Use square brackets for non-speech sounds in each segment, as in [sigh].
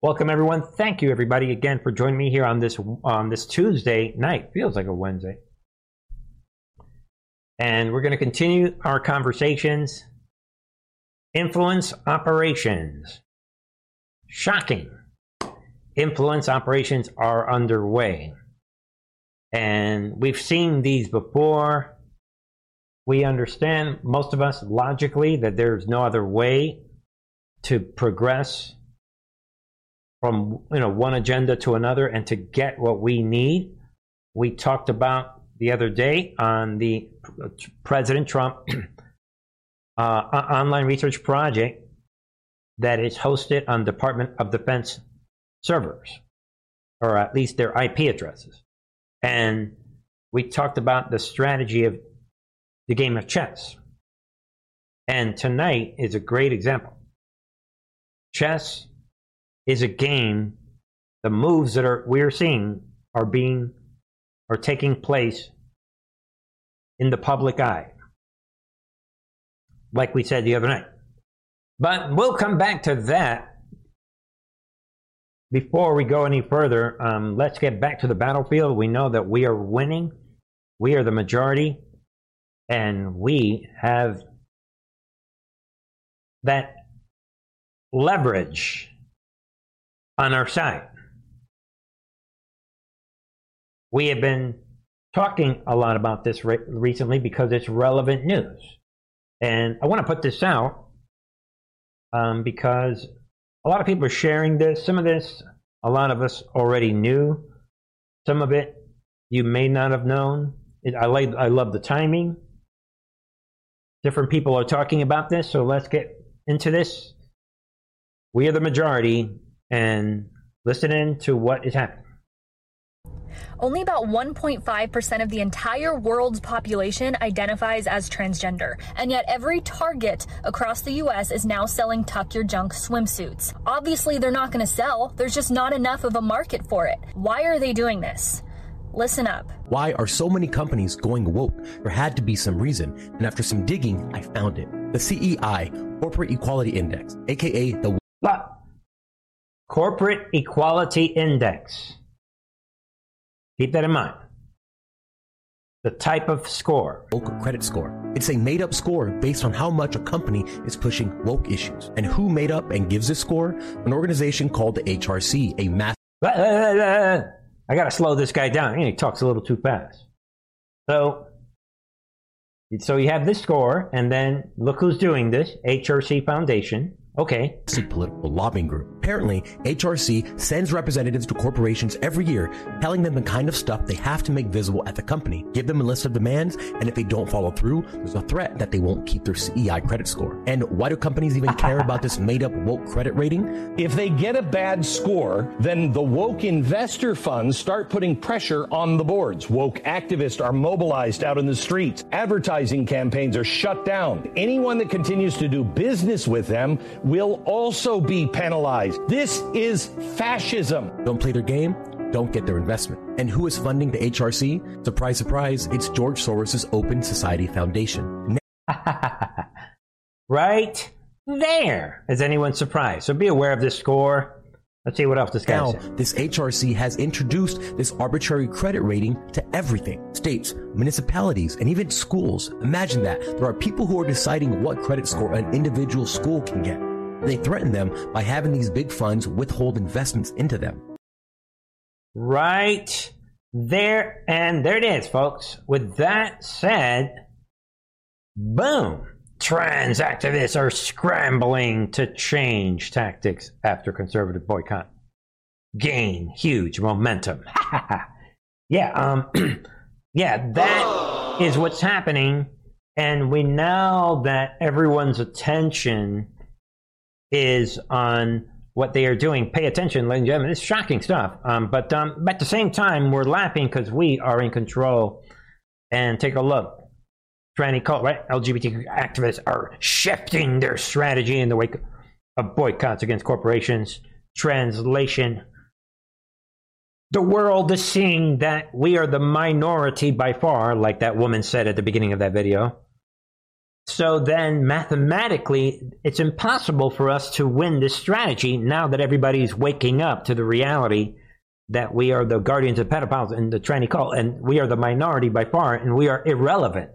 Welcome everyone. Thank you everybody again for joining me here on this on this Tuesday night. Feels like a Wednesday. And we're going to continue our conversations. Influence operations. Shocking. Influence operations are underway. And we've seen these before. We understand, most of us logically, that there's no other way to progress from you know one agenda to another and to get what we need. We talked about the other day on the President Trump [clears throat] uh, online research project that is hosted on Department of Defense servers, or at least their IP addresses. And we talked about the strategy of the game of chess. And tonight is a great example. Chess is a game. The moves that are we're seeing are being are taking place in the public eye. Like we said the other night. But we'll come back to that. Before we go any further, um, let's get back to the battlefield. We know that we are winning. We are the majority. And we have that leverage on our side. We have been talking a lot about this re- recently because it's relevant news. And I want to put this out um, because a lot of people are sharing this. Some of this, a lot of us already knew. Some of it, you may not have known. It, I, like, I love the timing. Different people are talking about this, so let's get into this. We are the majority, and listening to what is happening. Only about 1.5% of the entire world's population identifies as transgender, and yet every Target across the US is now selling Tuck Your Junk swimsuits. Obviously, they're not going to sell, there's just not enough of a market for it. Why are they doing this? Listen up. Why are so many companies going woke? There had to be some reason, and after some digging, I found it. The CEI, Corporate Equality Index, aka the Corporate Equality Index. Keep that in mind. The type of score. Woke credit score. It's a made up score based on how much a company is pushing woke issues. And who made up and gives this score? An organization called the HRC, a mass. I gotta slow this guy down. He talks a little too fast. So, so you have this score, and then look who's doing this HRC Foundation. Okay. Political lobbying group. Apparently, HRC sends representatives to corporations every year, telling them the kind of stuff they have to make visible at the company, give them a list of demands, and if they don't follow through, there's a threat that they won't keep their CEI credit score. And why do companies even [laughs] care about this made up woke credit rating? If they get a bad score, then the woke investor funds start putting pressure on the boards. Woke activists are mobilized out in the streets. Advertising campaigns are shut down. Anyone that continues to do business with them will also be penalized. This is fascism. Don't play their game, don't get their investment. And who is funding the HRC? Surprise, surprise, it's George Soros' Open Society Foundation. [laughs] right there. Is anyone surprised? So be aware of this score. Let's see what else this guy now, said. this HRC has introduced this arbitrary credit rating to everything states, municipalities, and even schools. Imagine that. There are people who are deciding what credit score an individual school can get. They threaten them by having these big funds withhold investments into them. Right there, and there it is, folks. With that said, boom. Trans activists are scrambling to change tactics after conservative boycott. Gain huge momentum. [laughs] yeah, um, [clears throat] yeah, that is what's happening. And we now that everyone's attention is on what they are doing. Pay attention, ladies and gentlemen. It's shocking stuff. Um, but, um, but at the same time, we're laughing because we are in control. And take a look. Tranny cult, right? LGBT activists are shifting their strategy in the wake of boycotts against corporations. Translation. The world is seeing that we are the minority by far, like that woman said at the beginning of that video. So then, mathematically, it's impossible for us to win this strategy now that everybody's waking up to the reality that we are the guardians of pedophiles and the tranny cult, and we are the minority by far, and we are irrelevant.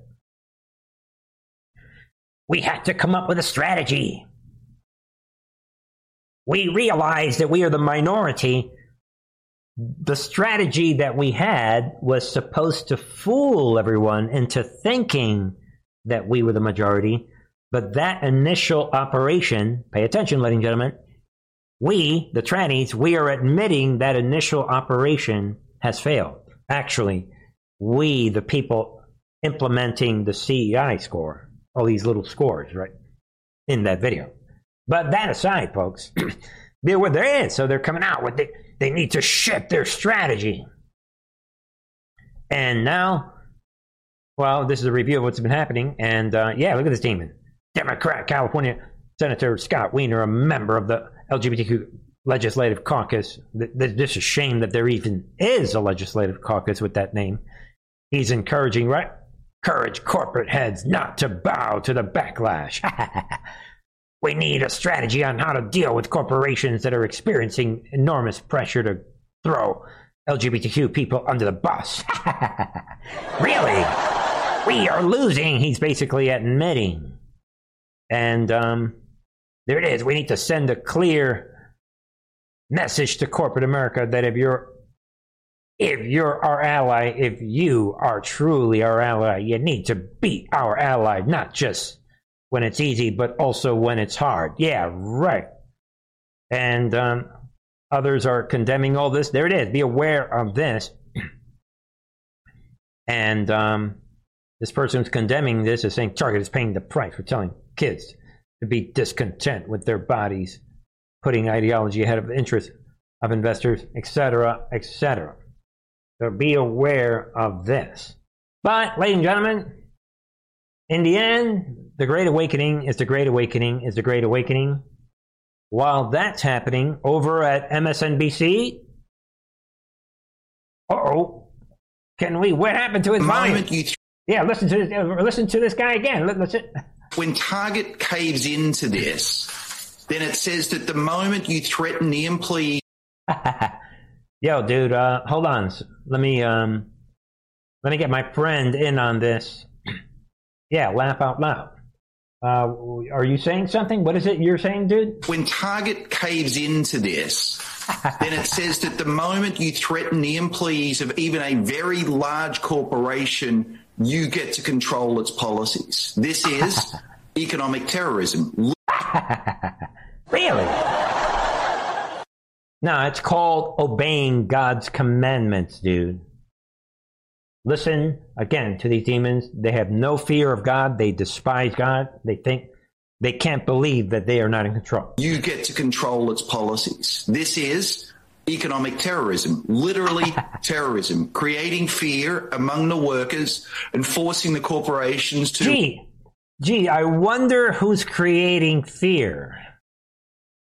We had to come up with a strategy. We realized that we are the minority. The strategy that we had was supposed to fool everyone into thinking that we were the majority. But that initial operation, pay attention, ladies and gentlemen, we, the trannies, we are admitting that initial operation has failed. Actually, we, the people implementing the CEI score, all these little scores, right, in that video. But that aside, folks, [clears throat] they're what there is. So they're coming out with they, they need to shift their strategy. And now, well, this is a review of what's been happening. And uh, yeah, look at this demon. Democrat California Senator Scott Wiener, a member of the LGBTQ Legislative Caucus. It's just a shame that there even is a legislative caucus with that name. He's encouraging, right? Courage corporate heads not to bow to the backlash. [laughs] we need a strategy on how to deal with corporations that are experiencing enormous pressure to throw LGBTQ people under the bus. [laughs] really? We are losing, he's basically admitting. And um, there it is. We need to send a clear message to corporate America that if you're if you're our ally, if you are truly our ally, you need to be our ally, not just when it's easy, but also when it's hard. Yeah, right. And um, others are condemning all this. There it is. Be aware of this. [clears throat] and um, this person who's condemning this is saying Target is paying the price for telling kids to be discontent with their bodies, putting ideology ahead of the interests of investors, etc., etc. So be aware of this. But, ladies and gentlemen, in the end, the Great Awakening is the Great Awakening is the Great Awakening. While that's happening over at MSNBC, oh, can we? What happened to his volume? Yeah, listen to this. Listen to this guy again. Listen when Target caves into this, then it says that the moment you threaten the employee. [laughs] Yo, dude, uh, hold on. Let me um, let me get my friend in on this. [clears throat] yeah, laugh out loud. Uh, are you saying something? What is it you're saying, dude? When Target caves into this, [laughs] then it says that the moment you threaten the employees of even a very large corporation you get to control its policies. This is [laughs] economic terrorism. [laughs] really? No, it's called obeying God's commandments, dude. Listen again to these demons. They have no fear of God. They despise God. They think they can't believe that they are not in control. You get to control its policies. This is economic terrorism, literally [laughs] terrorism, creating fear among the workers and forcing the corporations to. Gee, gee, I wonder who's creating fear.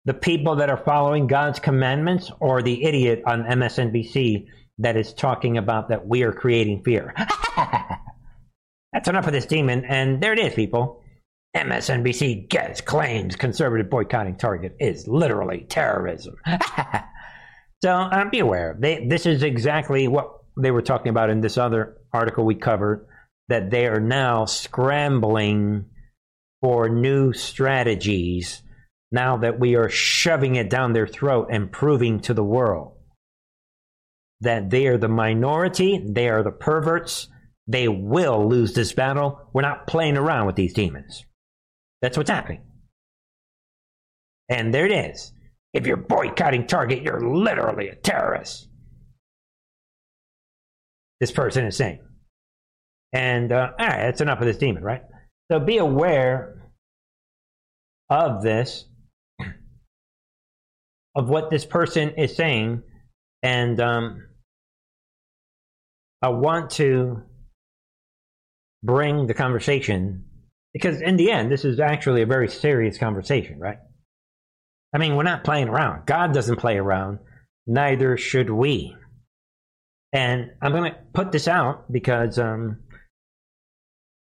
The people that are following God's commandments or the idiot on MSNBC that is talking about that we are creating fear. [laughs] That's enough of this demon, and there it is, people. MSNBC gets claims conservative boycotting Target is literally terrorism. [laughs] So uh, be aware. They, this is exactly what they were talking about in this other article we covered. That they are now scrambling for new strategies now that we are shoving it down their throat and proving to the world that they are the minority, they are the perverts, they will lose this battle. We're not playing around with these demons. That's what's happening. And there it is. If you're boycotting Target, you're literally a terrorist. This person is saying. And uh, all right, that's enough of this demon, right? So be aware of this, [clears throat] of what this person is saying, and um, I want to bring the conversation because in the end, this is actually a very serious conversation, right? I mean, we're not playing around. God doesn't play around. Neither should we. And I'm going to put this out because um,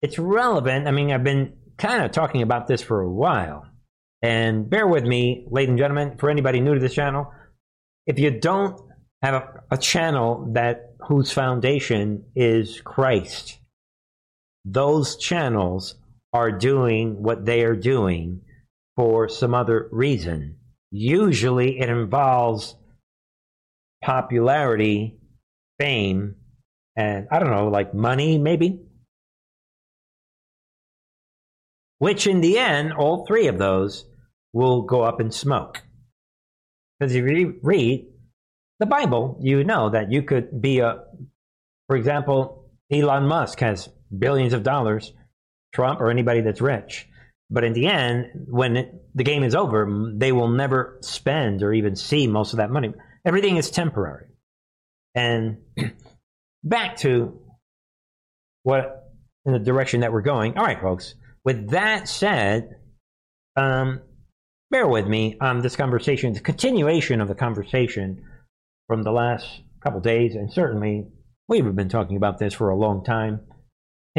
it's relevant. I mean, I've been kind of talking about this for a while. And bear with me, ladies and gentlemen, for anybody new to this channel, if you don't have a, a channel that whose foundation is Christ, those channels are doing what they are doing for some other reason. Usually it involves popularity, fame, and I don't know, like money maybe. Which in the end, all three of those will go up in smoke. Because if you read the Bible, you know that you could be a, for example, Elon Musk has billions of dollars, Trump or anybody that's rich. But in the end, when the game is over, they will never spend or even see most of that money. Everything is temporary. And [clears throat] back to what in the direction that we're going. All right, folks. With that said, um, bear with me on this conversation, the continuation of the conversation from the last couple days, and certainly we've been talking about this for a long time.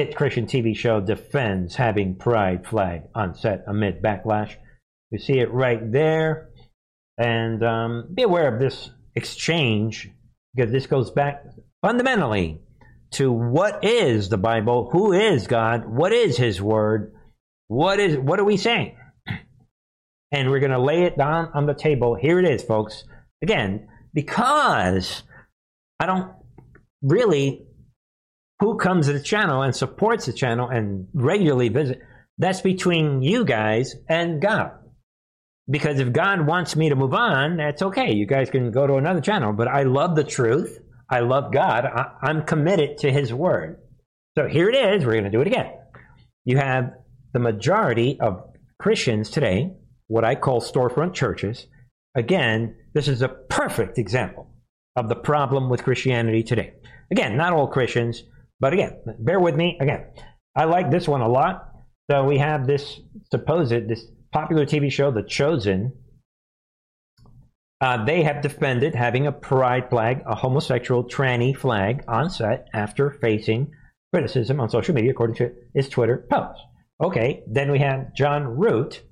Hit Christian TV show defends having pride flag on set amid backlash. You see it right there. And um, be aware of this exchange because this goes back fundamentally to what is the Bible, who is God, what is His Word, what is what are we saying, [clears throat] and we're going to lay it down on the table. Here it is, folks. Again, because I don't really who comes to the channel and supports the channel and regularly visit. That's between you guys and God. Because if God wants me to move on, that's okay. You guys can go to another channel. But I love the truth. I love God. I, I'm committed to His word. So here it is. We're going to do it again. You have the majority of Christians today, what I call storefront churches. Again, this is a perfect example of the problem with Christianity today. Again, not all Christians, but again, bear with me. Again, I like this one a lot. So we have this supposed, this popular TV show, The Chosen, uh, they have defended having a pride flag, a homosexual tranny flag on set after facing criticism on social media, according to his Twitter post. Okay, then we have Jon Root,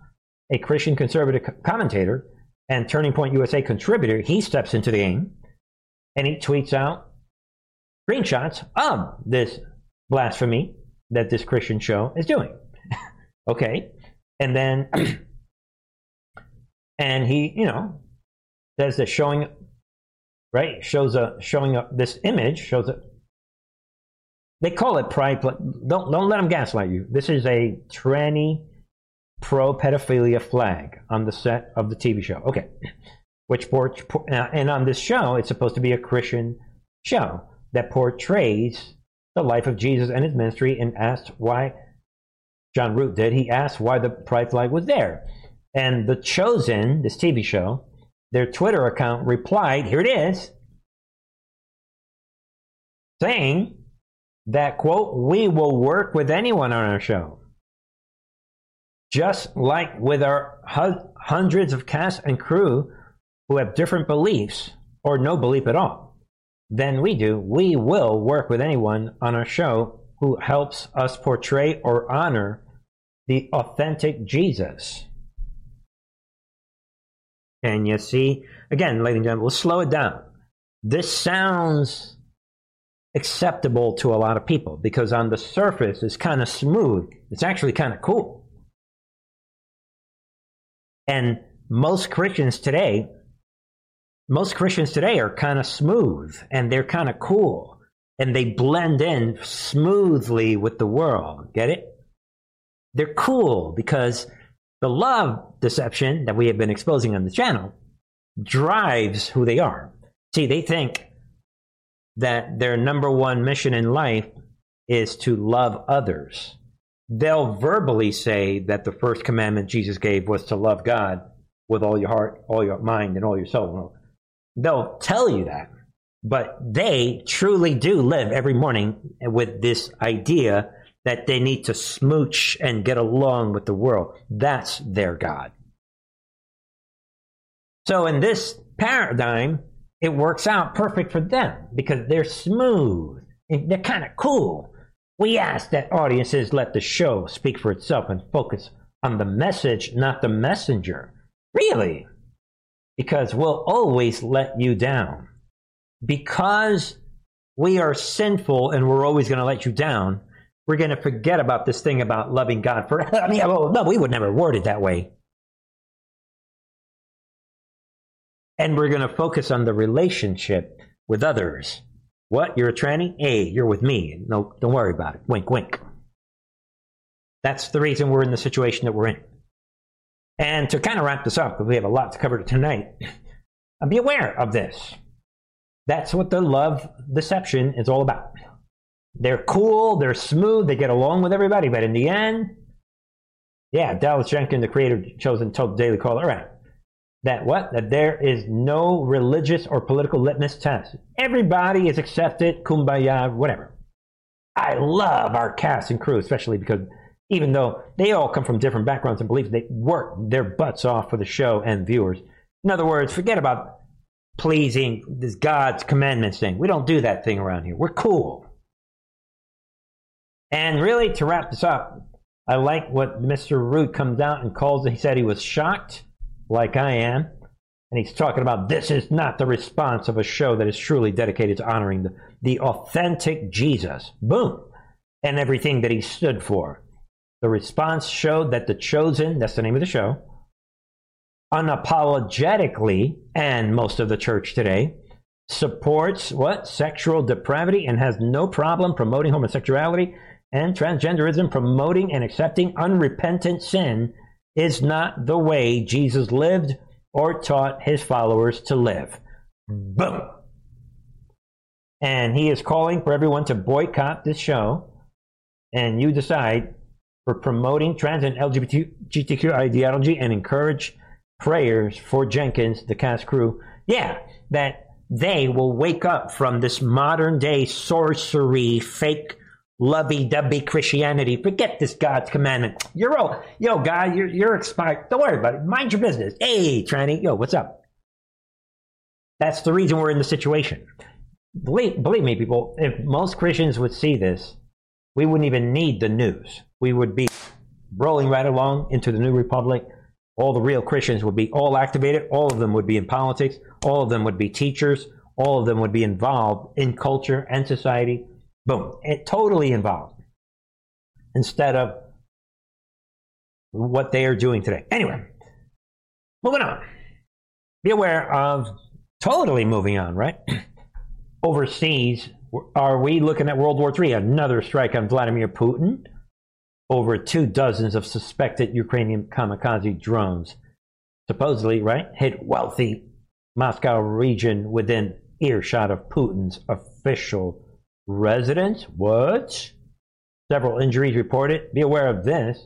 a Christian conservative commentator and Turning Point USA contributor. He steps into the game and he tweets out screenshots of this blasphemy that this Christian show is doing. [laughs] okay, and then, [clears throat] and he, you know, says that showing, right, shows a showing up this image shows it. They call it pride. Don't don't let them gaslight you. This is a tranny pro pedophilia flag on the set of the TV show. Okay, [clears throat] which and on this show, it's supposed to be a Christian show that portrays the life of Jesus and his ministry, and asked why Jon Root did. He asked why the pride flag was there. And The Chosen, this TV show, their Twitter account replied, here it is, saying that, quote, we will work with anyone on our show. Just like with our hundreds of cast and crew who have different beliefs or no belief at all than we do, we will work with anyone on our show who helps us portray or honor the authentic Jesus. And you see, again, ladies and gentlemen, we'll slow it down. This sounds acceptable to a lot of people because on the surface it's kind of smooth. It's actually kind of cool. And most Christians today, most Christians today are kind of smooth and they're kind of cool and they blend in smoothly with the world. Get it? They're cool because the love deception that we have been exposing on the channel drives who they are. See, they think that their number one mission in life is to love others. They'll verbally say that the first commandment Jesus gave was to love God with all your heart, all your mind, and all your soul. They'll tell you that, but they truly do live every morning with this idea that they need to smooch and get along with the world. That's their God. So in this paradigm, it works out perfect for them because they're smooth. They're kind of cool. We ask that audiences let the show speak for itself and focus on the message, not the messenger. Really? Because we'll always let you down. Because we are sinful and we're always going to let you down, we're going to forget about this thing about loving God for. [laughs] I mean, well, no, we would never word it that way. And we're going to focus on the relationship with others. What? You're a tranny? Hey, you're with me. No, don't worry about it. Wink, wink. That's the reason we're in the situation that we're in. And to kind of wrap this up, because we have a lot to cover tonight, uh, be aware of this. That's what the love deception is all about. They're cool, they're smooth, they get along with everybody, but in the end, yeah, Dallas Jenkins, the creator, chosen told the Daily Caller, all right, that what? That there is no religious or political litmus test. Everybody is accepted, kumbaya, whatever. I love our cast and crew, especially because even though they all come from different backgrounds and beliefs, they work their butts off for the show and viewers. In other words, forget about pleasing this God's commandments thing. We don't do that thing around here. We're cool. And really, to wrap this up, I like what Mr. Root comes out and calls it. He said he was shocked, like I am. And he's talking about this is not the response of a show that is truly dedicated to honoring the, the authentic Jesus. Boom. And everything that he stood for. The response showed that the chosen, that's the name of the show, unapologetically, and most of the church today, supports what? Sexual depravity and has no problem promoting homosexuality and transgenderism, promoting and accepting unrepentant sin is not the way Jesus lived or taught his followers to live. Boom. And he is calling for everyone to boycott this show. And you decide for promoting trans and LGBTQ ideology and encourage prayers for Jenkins, the cast crew. Yeah, that they will wake up from this modern day sorcery, fake lovey-dovey Christianity. Forget this God's commandment. You're all, yo, guy, you're, you're expired. Don't worry about it. Mind your business. Hey, tranny, yo, what's up? That's the reason we're in the situation. Believe, believe me, people, if most Christians would see this, we wouldn't even need the news. We would be rolling right along into the new republic. All the real Christians would be all activated. All of them would be in politics. All of them would be teachers. All of them would be involved in culture and society Boom. It totally involved instead of what they are doing today. Anyway, moving on. Be aware of totally moving on, right? [clears throat] Overseas, are we looking at World War III? Another strike on Vladimir Putin? Over two dozens of suspected Ukrainian kamikaze drones, supposedly, right, hit wealthy Moscow region within earshot of Putin's official residence. What? Several injuries reported. Be aware of this.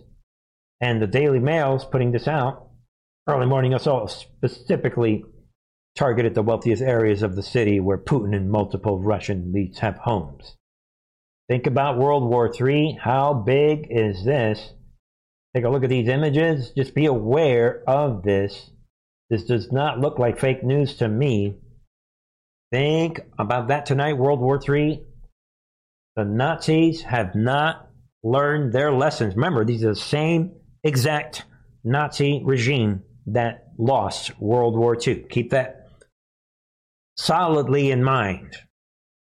And the Daily Mail's putting this out. Early morning assault specifically targeted the wealthiest areas of the city where Putin and multiple Russian elites have homes. Think about World War III. How big is this? Take a look at these images. Just be aware of this. This does not look like fake news to me. Think about that tonight, World War III. The Nazis have not learned their lessons. Remember, these are the same exact Nazi regime that lost World War II. Keep that solidly in mind.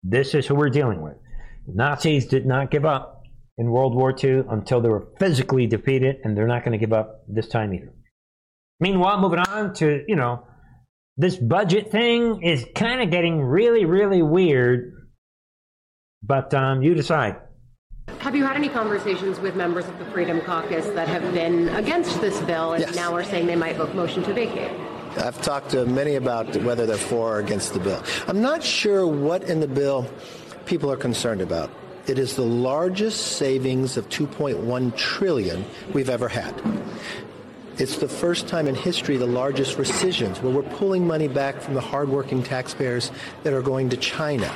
This is who we're dealing with. The Nazis did not give up in World War II until they were physically defeated, and they're not going to give up this time either. Meanwhile, moving on to, you know, this budget thing is kind of getting really, really weird but um, you decide. Have you had any conversations with members of the Freedom Caucus that have been against this bill and yes. now are saying they might vote motion to vacate? I've talked to many about whether they're for or against the bill. I'm not sure what in the bill people are concerned about. It is the largest savings of 2.1 trillion we've ever had. It's the first time in history the largest rescissions, where we're pulling money back from the hardworking taxpayers that are going to China.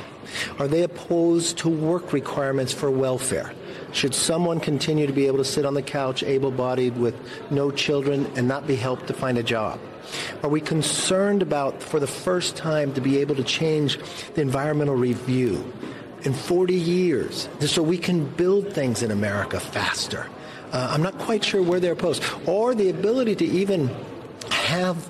Are they opposed to work requirements for welfare? Should someone continue to be able to sit on the couch, able bodied, with no children, and not be helped to find a job? Are we concerned about, for the first time, to be able to change the environmental review? In 40 years so we can build things in America faster. Uh, I'm not quite sure where they're opposed. Or the ability to even have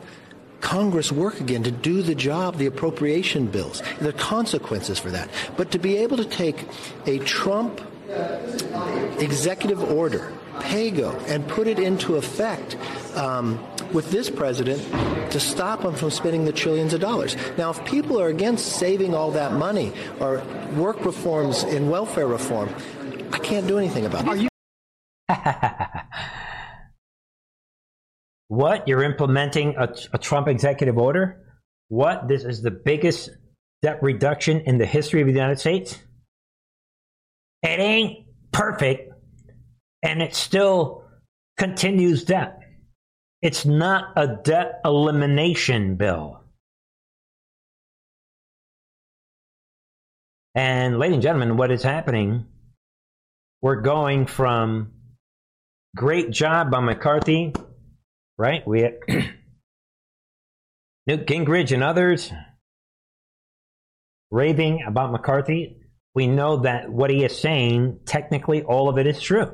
Congress work again to do the job, the appropriation bills, the consequences for that. But to be able to take a Trump executive order, PAYGO, and put it into effect um, with this president to stop him from spending the trillions of dollars. Now, if people are against saving all that money or work reforms in welfare reform, I can't do anything about it. Are you- what? You're implementing a, a Trump executive order? What? This is the biggest debt reduction in the history of the United States? It ain't perfect, and it still continues debt. It's not a debt elimination bill. And, ladies and gentlemen, what is happening? We're going from great job by McCarthy, right? We had [clears throat] Newt Gingrich and others raving about McCarthy. We know that what he is saying, technically, all of it is true.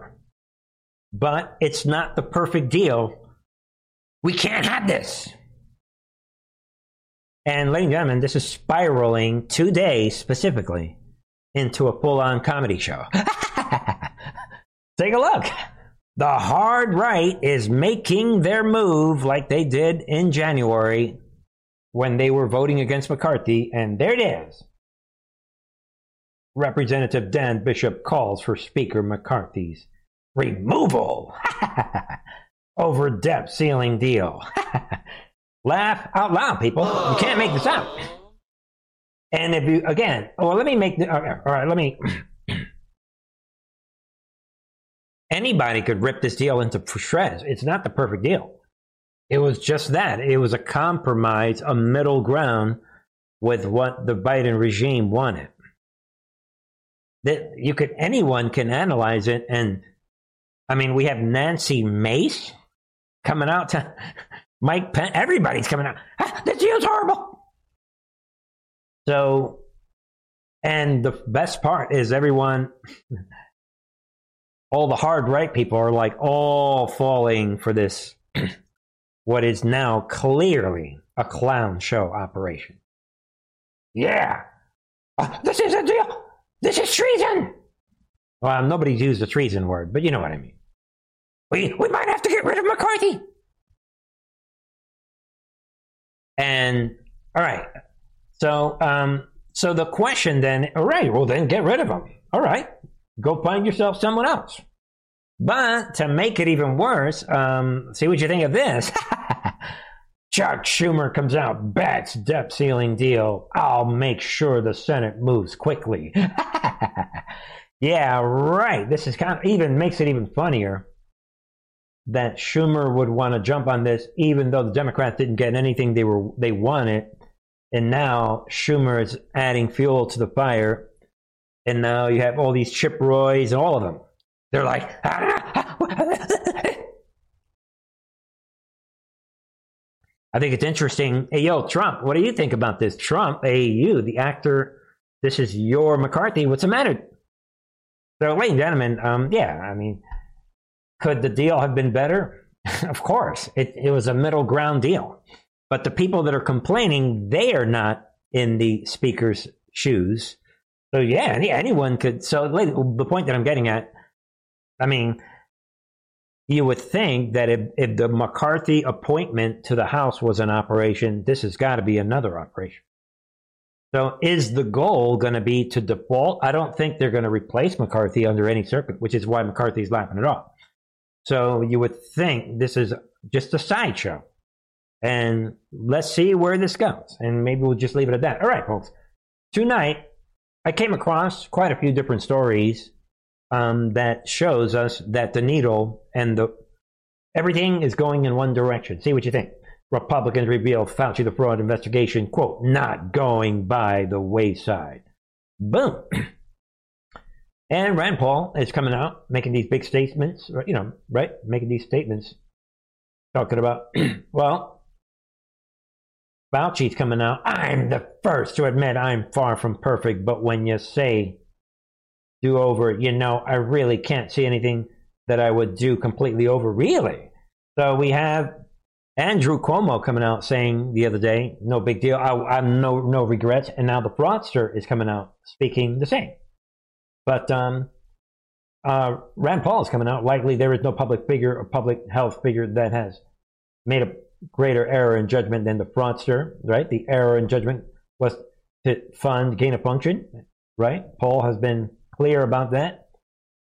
But it's not the perfect deal. We can't have this. And, ladies and gentlemen, this is spiraling today specifically into a full on comedy show. [laughs] Take a look. The hard right is making their move like they did in January when they were voting against McCarthy, and there it is. Representative Dan Bishop calls for Speaker McCarthy's removal [laughs] over debt ceiling deal. [laughs] Laugh out loud, people. You can't make this up. And if you, again, oh, well, let me make the, all right, let me. [clears throat] anybody could rip this deal into shreds. It's not the perfect deal. It was just that. It was a compromise, a middle ground with what the Biden regime wanted. That you could anyone can analyze it and I mean we have Nancy Mace coming out to [laughs] Mike Penn everybody's coming out. Ah, this deal's horrible. So and the best part is everyone [laughs] all the hard right people are like all falling for this, [clears throat] what is now clearly a clown show operation. Yeah, uh, this is a deal. This is treason. Well, nobody's used the treason word, but you know what I mean. We we might have to get rid of McCarthy. And all right, so um, so the question then, all right, well then get rid of him. All right, go find yourself someone else. But to make it even worse, um, see what you think of this. [laughs] Chuck Schumer comes out, bats debt ceiling deal. I'll make sure the Senate moves quickly. [laughs] yeah, right. This is kind of even makes it even funnier that Schumer would want to jump on this, even though the Democrats didn't get anything they were they wanted, and now Schumer is adding fuel to the fire and now you have all these Chip Roys and all of them. They're like, [laughs] ah, ah, ah, I think it's interesting. Hey, yo, Trump, what do you think about this? Trump, hey, you, the actor, this is your McCarthy. What's the matter? So, ladies and gentlemen, um, yeah, I mean, could the deal have been better? [laughs] of course, it, it was a middle ground deal. But the people that are complaining, they are not in the speaker's shoes. So yeah, any, anyone could. So the point that I'm getting at, I mean, you would think that if, if the McCarthy appointment to the House was an operation, this has got to be another operation. So is the goal going to be to default? I don't think they're going to replace McCarthy under any circuit, which is why McCarthy's laughing it off. So you would think this is just a sideshow. And let's see where this goes. And maybe we'll just leave it at that. All right, folks. Tonight, I came across quite a few different stories um, that shows us that the needle and the everything is going in one direction. See what you think. Republicans reveal Fauci the fraud investigation, quote, not going by the wayside. Boom. [clears throat] and Rand Paul is coming out making these big statements, you know, right? Making these statements talking about, [clears throat] well, Fauci's coming out. I'm the first to admit I'm far from perfect, but when you say do over. You know, I really can't see anything that I would do completely over. Really. So we have Andrew Cuomo coming out saying the other day, no big deal. I, am no no regrets. And now the fraudster is coming out speaking the same. But um, uh, Rand Paul is coming out. Likely there is no public figure or public health figure that has made a greater error in judgment than the fraudster. Right? The error in judgment was to fund gain of function. Right? Paul has been clear about that,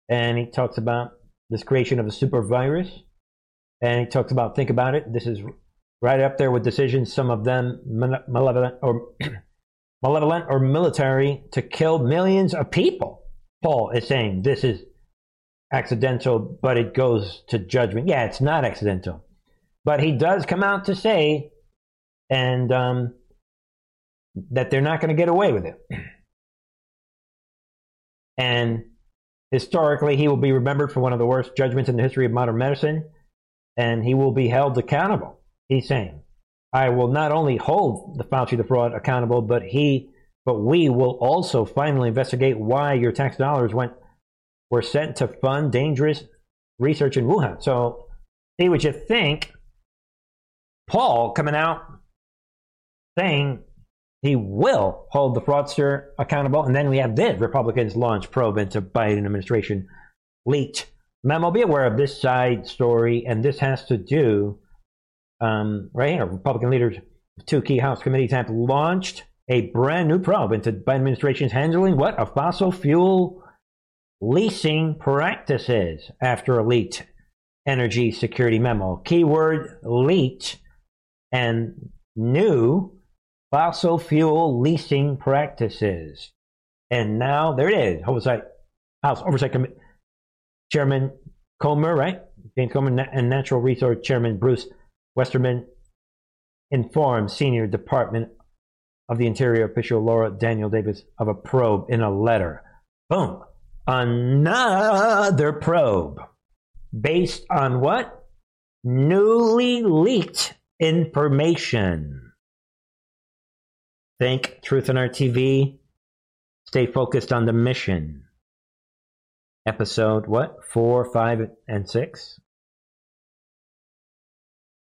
and he talks about this creation of a super virus and he talks about think about it. This is right up there with decisions, some of them malevolent or [clears throat] malevolent or military, to kill millions of people. Paul is saying this is accidental, but it goes to judgment. Yeah, it's not accidental, but he does come out to say, and um, that they're not going to get away with it. [clears throat] And historically, he will be remembered for one of the worst judgments in the history of modern medicine and he will be held accountable. He's saying, I will not only hold the Fauci the fraud accountable, but he, but we will also finally investigate why your tax dollars went were sent to fund dangerous research in Wuhan. So, see what you think. Paul coming out saying he will hold the fraudster accountable, and then we have this Republicans launch probe into Biden administration leaked memo, be aware of this side story, and this has to do, um, right here, Republican leaders, two key House committees have launched a brand new probe into Biden administration's handling what? Of fossil fuel leasing practices after a leaked energy security memo. Keyword leaked and new fossil fuel leasing practices. And now there it is. Oversight, House Oversight Committee Chairman Comer, right? James Comer and Natural Resource Chairman Bruce Westerman informed Senior Department of the Interior official Laura Daniel Davis of a probe in a letter. Boom. Another probe. Based on what? Newly leaked information. Think Truth on Our TV. Stay focused on the mission episode what four, five, and six.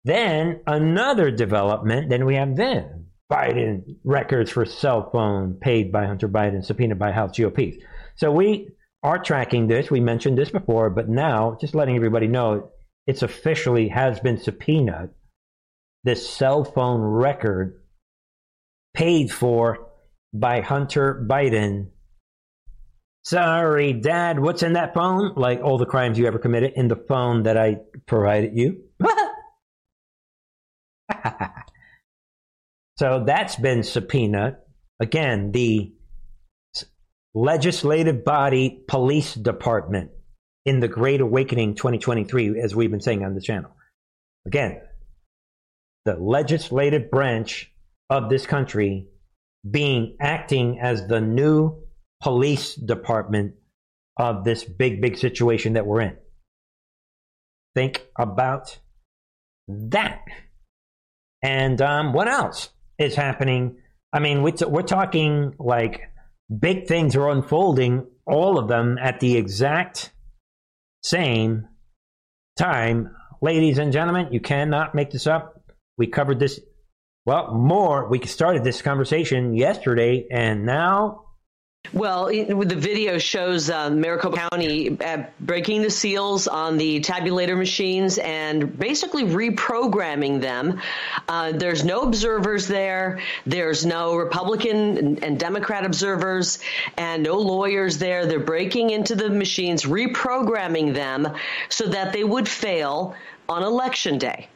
Then another development. Then we have then Biden records for cell phone paid by Hunter Biden, subpoenaed by House GOP. So we are tracking this. We mentioned this before, but now just letting everybody know it's officially has been subpoenaed. This cell phone record paid for by Hunter Biden Sorry, Dad, what's in that phone? Like all the crimes you ever committed in the phone that I provided you. [laughs] so that's been subpoenaed. Again, the legislative body police department in the Great Awakening 2023, as we've been saying on the channel. Again, the legislative branch of this country being acting as the new police department of this big, big situation that we're in. Think about that. And um, what else is happening? I mean, we're, t- we're talking like big things are unfolding, all of them at the exact same time. Ladies and gentlemen, you cannot make this up. We covered this, well, more. We started this conversation yesterday, and now well, the video shows uh, Maricopa County uh, breaking the seals on the tabulator machines and basically reprogramming them. Uh, there's no observers there. There's no Republican and Democrat observers and no lawyers there. They're breaking into the machines, reprogramming them so that they would fail on election day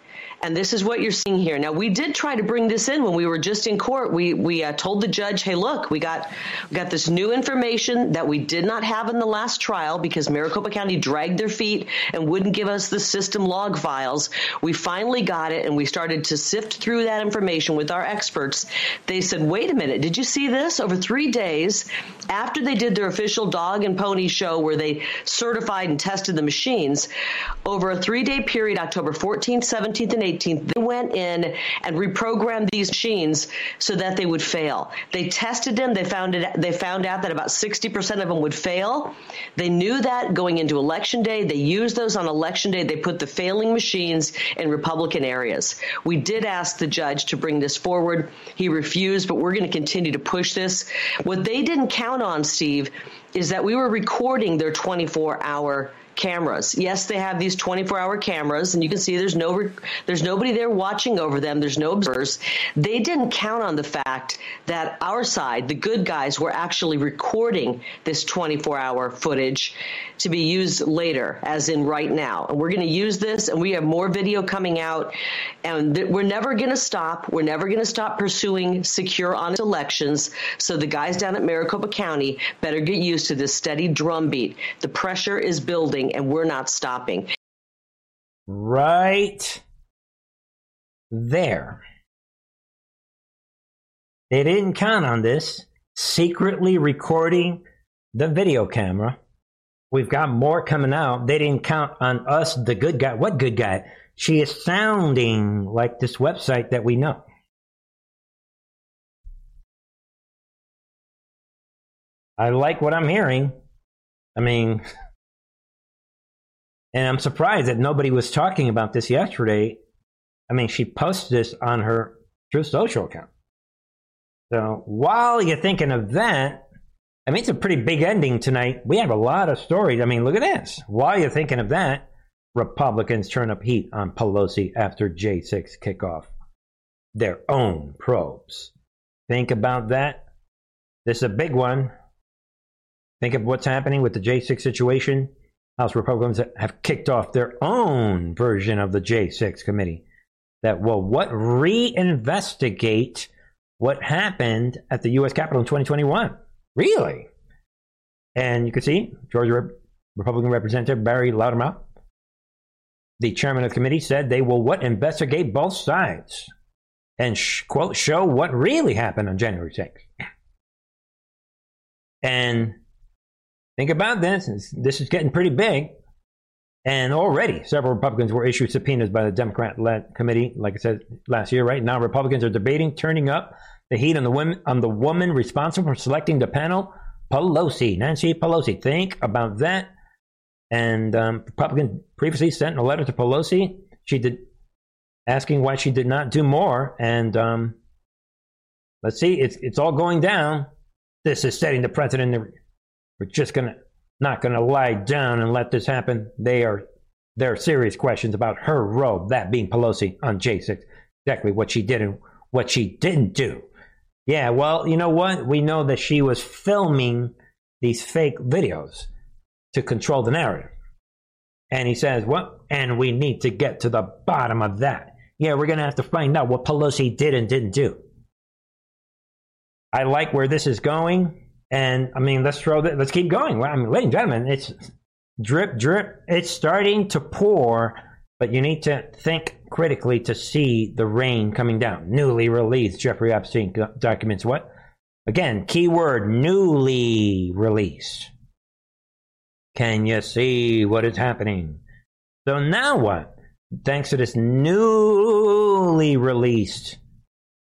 and this is what you're seeing here. Now, we did try to bring this in when we were just in court. We we uh, told the judge, "Hey, look, we got we got this new information that we did not have in the last trial because Maricopa County dragged their feet and wouldn't give us the system log files. We finally got it, and we started to sift through that information with our experts. They said, "Wait a minute, did you see this? Over three days after they did their official dog and pony show where they certified and tested the machines, over a three day period, October 14th, 17th, and 18th." 18th, they went in and reprogrammed these machines so that they would fail. They tested them. They found it. They found out that about 60% of them would fail. They knew that going into election day. They used those on election day. They put the failing machines in Republican areas. We did ask the judge to bring this forward. He refused, but we're going to continue to push this. What they didn't count on, Steve, is that we were recording their 24 hour cameras. Yes, they have these 24-hour cameras, and you can see there's no there's nobody there watching over them. There's no observers. They didn't count on the fact that our side, the good guys, were actually recording this 24-hour footage to be used later, as in right now. And we're going to use this, and we have more video coming out, and we're never going to stop. We're never going to stop pursuing secure, honest elections. So the guys down at Maricopa County better get used to this steady drumbeat. The pressure is building and we're not stopping. Right there. They didn't count on this, secretly recording the video camera. We've got more coming out. They didn't count on us, the good guy. What good guy? She is sounding like this website that we know. I like what I'm hearing. I mean, [laughs] and I'm surprised that nobody was talking about this yesterday. I mean, she posted this on her Truth Social account. So while you're thinking of that, I mean, it's a pretty big ending tonight. We have a lot of stories. I mean, look at this. While you're thinking of that, Republicans turn up heat on Pelosi after J6 kickoff their own probes. Think about that. This is a big one. Think of what's happening with the J6 situation. House Republicans have kicked off their own version of the J6 committee that will what reinvestigate what happened at the U.S. Capitol in 2021. Really? And you can see Georgia Republican Representative Barry Loudermilk, the chairman of the committee, said they will what investigate both sides and sh- quote show what really happened on January 6th. And Think about this. This is getting pretty big. And already, several Republicans were issued subpoenas by the Democrat led committee, like I said last year, right? Now, Republicans are debating turning up the heat on the, women, on the woman responsible for selecting the panel, Pelosi, Nancy Pelosi. Think about that. And um, Republican previously sent a letter to Pelosi. She did asking why she did not do more. And um, let's see, it's, it's all going down. This is setting the precedent we're just gonna not gonna lie down and let this happen. They are there are serious questions about her role, that being Pelosi on J6, exactly what she did and what she didn't do. Yeah, well, you know what? We know that she was filming these fake videos to control the narrative. And he says, What? And we need to get to the bottom of that. Yeah, we're going to have to find out what Pelosi did and didn't do. I like where this is going. And I mean, let's throw that. Let's keep going. I mean, ladies and gentlemen, it's drip, drip. It's starting to pour, but you need to think critically to see the rain coming down. Newly released Jeffrey Epstein documents. What? Again, keyword newly released. Can you see what is happening? So now what? Thanks to this newly released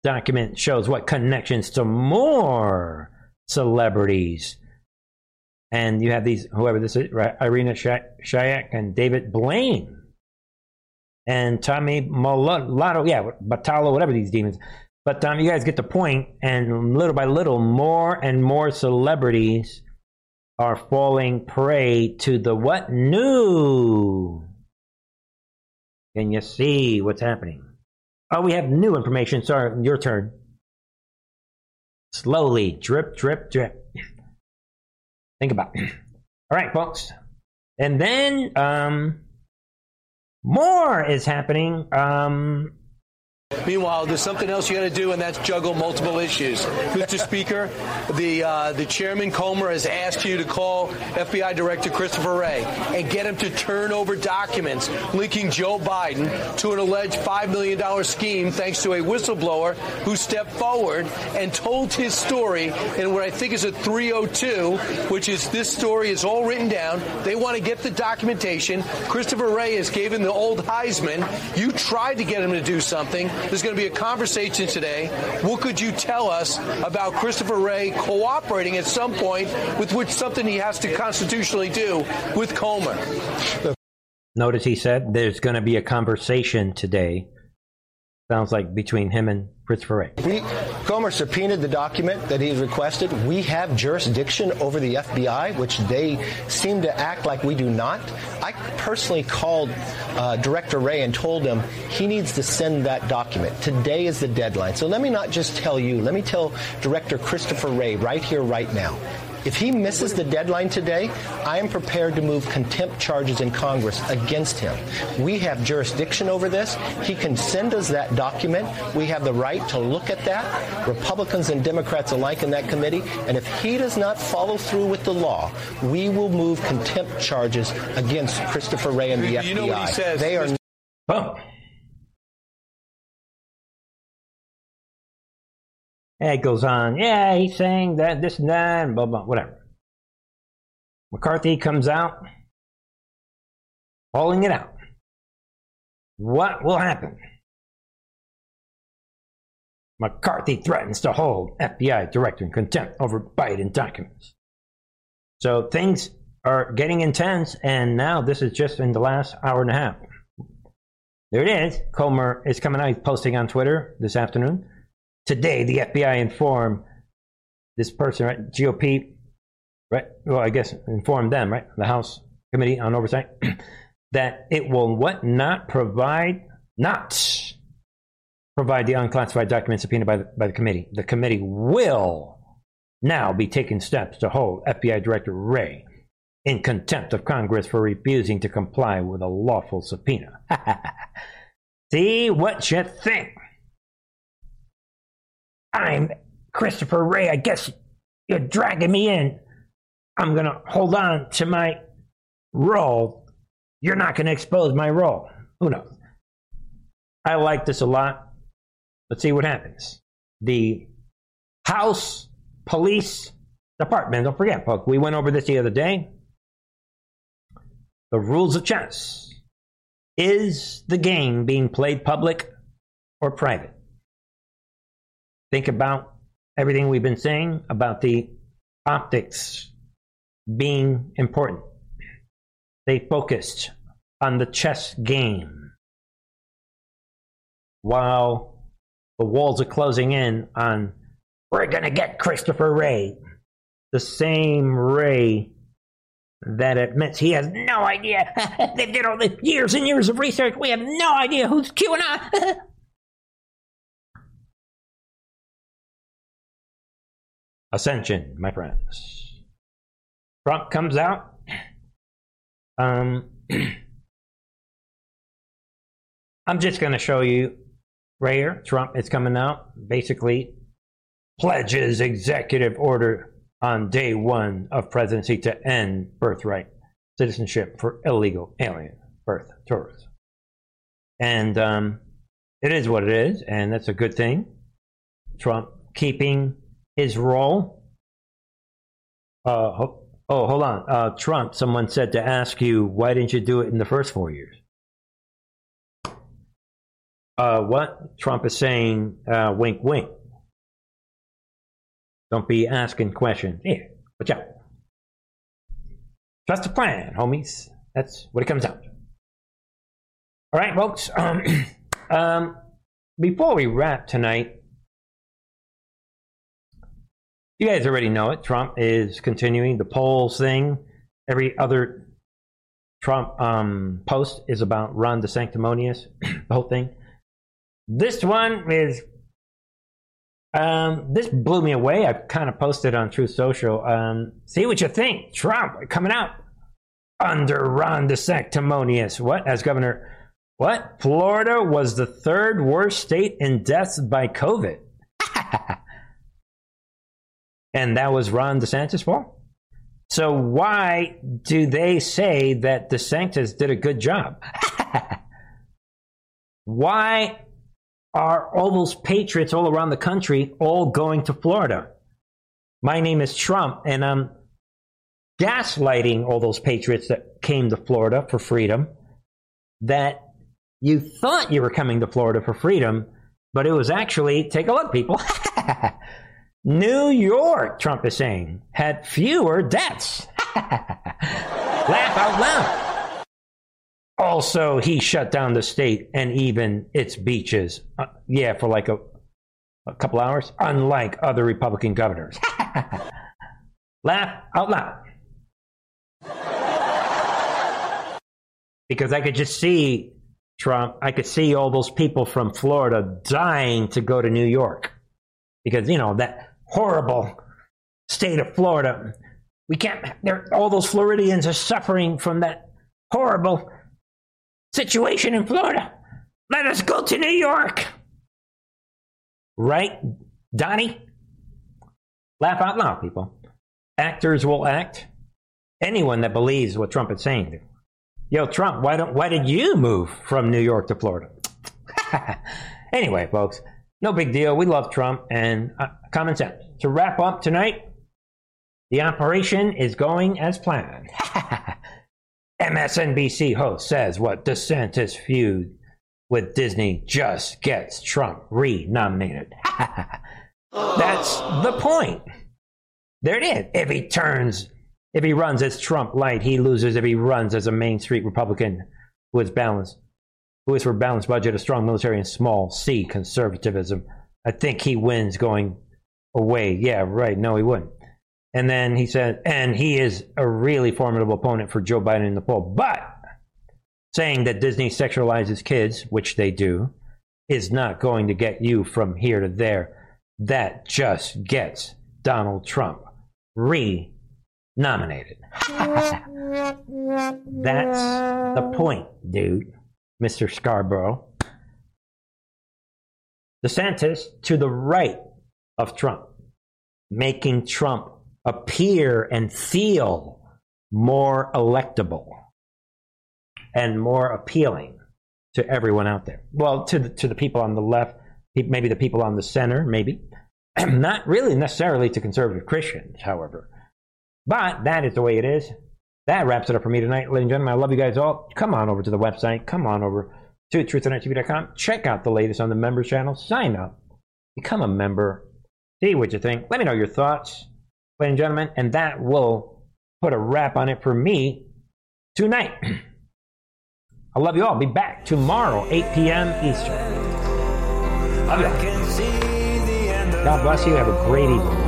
document shows what connections to more celebrities. And you have these, whoever this is? Irina Shayk and David Blaine and Tommy Mulatto, yeah, Batalo, whatever these demons. But um, you guys get the point, and little by little, more and more celebrities are falling prey to the what new? Can you see what's happening? Oh, we have new information. Sorry, your turn. Slowly, drip, drip, drip. Think about it. All right, folks. And then um, more is happening. Um, Meanwhile, there's something else you got to do, and that's juggle multiple issues. Mr. Speaker, the uh, the chairman Comer has asked you to call FBI Director Christopher Wray and get him to turn over documents linking Joe Biden to an alleged five million dollar scheme, thanks to a whistleblower who stepped forward and told his story in what I think is a 302, which is this story is all written down. They want to get the documentation. Christopher Wray has given the old Heisman. You tried to get him to do something. There's going to be a conversation today. What could you tell us about Christopher Wray cooperating at some point with which something he has to constitutionally do with Comer? Notice he said there's going to be a conversation today. Sounds like between him and Christopher. We, Comer subpoenaed the document that he's requested. We have jurisdiction over the FBI, which they seem to act like we do not. I personally called uh, Director Wray and told him he needs to send that document. Today is the deadline. So let me not just tell you, let me tell Director Christopher Wray right here, right now. If he misses the deadline today, I am prepared to move contempt charges in Congress against him. We have jurisdiction over this. He can send us that document. We have the right to look at that, Republicans and Democrats alike in that committee. And if he does not follow through with the law, we will move contempt charges against Christopher Wray and the you FBI. know what he says, they are Oh. And it goes on. Yeah, he's saying that, this and that, and blah, blah, whatever. McCarthy comes out, calling it out. What will happen? McCarthy threatens to hold FBI director in contempt over Biden documents. So things are getting intense, and now this is just in the last hour and a half. There it is. Comer is coming out. He's posting on Twitter this afternoon. Today, the FBI informed this person, right? GOP, right? Well, I guess informed them, right? The House Committee on Oversight, [clears throat] that it will what not provide, not provide the unclassified documents subpoenaed by the, by the committee. The committee will now be taking steps to hold FBI Director Wray in contempt of Congress for refusing to comply with a lawful subpoena. [laughs] See what you think. I'm Christopher Wray. I guess you're dragging me in. I'm going to hold on to my role. You're not going to expose my role. Who knows? I like this a lot. Let's see what happens. The House Police Department, don't forget, folks, we went over this the other day. The rules of chess. Is the game being played public or private? Think about everything we've been saying about the optics being important. They focused on the chess game while the walls are closing in on we're going to get Christopher Wray. The same Wray that admits he has no idea. [laughs] they did all the years and years of research. We have no idea who's QAnon. [laughs] Ascension, my friends. Trump comes out. Um, [clears throat] I'm just going to show you right here. Trump is coming out. Basically, pledges executive order on day one of presidency to end birthright citizenship for illegal alien birth tourists. And um, it is what it is, and that's a good thing. Trump keeping his role. Uh, ho- oh, hold on. Uh, Trump, someone said to ask you, why didn't you do it in the first four years? Uh, what? Trump is saying, uh, wink, wink. Don't be asking questions. Here, watch out. Trust the plan, homies. That's what it comes out. All right, folks. Um, [clears throat] um, before we wrap tonight, you guys already know it. Trump is continuing the polls thing. Every other Trump um, post is about Ron DeSanctimonious, [clears throat] the whole thing. This one is um, this blew me away. I kind of posted on Truth Social. Um, see what you think. Trump coming out under Ron DeSanctimonious. What? As governor What? Florida was the third worst state in deaths by COVID. [laughs] and that was Ron DeSantis' fault? So why do they say that DeSantis did a good job? [laughs] why are all those patriots all around the country all going to Florida? My name is Trump, and I'm gaslighting all those patriots that came to Florida for freedom that you thought you were coming to Florida for freedom, but it was actually, take a look, people. [laughs] New York, Trump is saying, had fewer deaths. [laughs] Laugh out loud. Also, he shut down the state and even its beaches. Uh, yeah, for like a, a couple hours, unlike other Republican governors. [laughs] Laugh out loud. Because I could just see Trump, I could see all those people from Florida dying to go to New York. Because, you know, that horrible state of Florida. We can't, all those Floridians are suffering from that horrible situation in Florida. Let us go to New York. Right, Donnie? Laugh out loud, people. Actors will act. Anyone that believes what Trump is saying. Yo, Trump, why don't why did you move from New York to Florida? [laughs] anyway, folks, no big deal. We love Trump and uh, common sense. To wrap up tonight, the operation is going as planned. [laughs] MSNBC host says what DeSantis feud with Disney just gets Trump re-nominated. [laughs] That's the point. There it is. If he turns if he runs as Trump light, he loses. If he runs as a Main Street Republican who is balanced, who is for balanced budget, a strong military, and small C conservatism, I think he wins going away. Yeah, right. No, he wouldn't. And then he said, and he is a really formidable opponent for Joe Biden in the poll. But saying that Disney sexualizes kids, which they do, is not going to get you from here to there. That just gets Donald Trump re nominated. [laughs] That's the point, dude, Mr. Scarborough. DeSantis to the right of Trump, making Trump appear and feel more electable and more appealing to everyone out there. Well, to the, to the people on the left, maybe the people on the center, maybe. [clears throat] Not really necessarily to conservative Christians, however. But that is the way it is. That wraps it up for me tonight, ladies and gentlemen. I love you guys all. Come on over to the website. Come on over to truthtonittv.com. Check out the latest on the members channel. Sign up. Become a member. See what you think. Let me know your thoughts, ladies and gentlemen. And that will put a wrap on it for me tonight. [clears throat] I love you all. Be back tomorrow, 8 p.m. Eastern. Love you. God bless you. Have a great evening.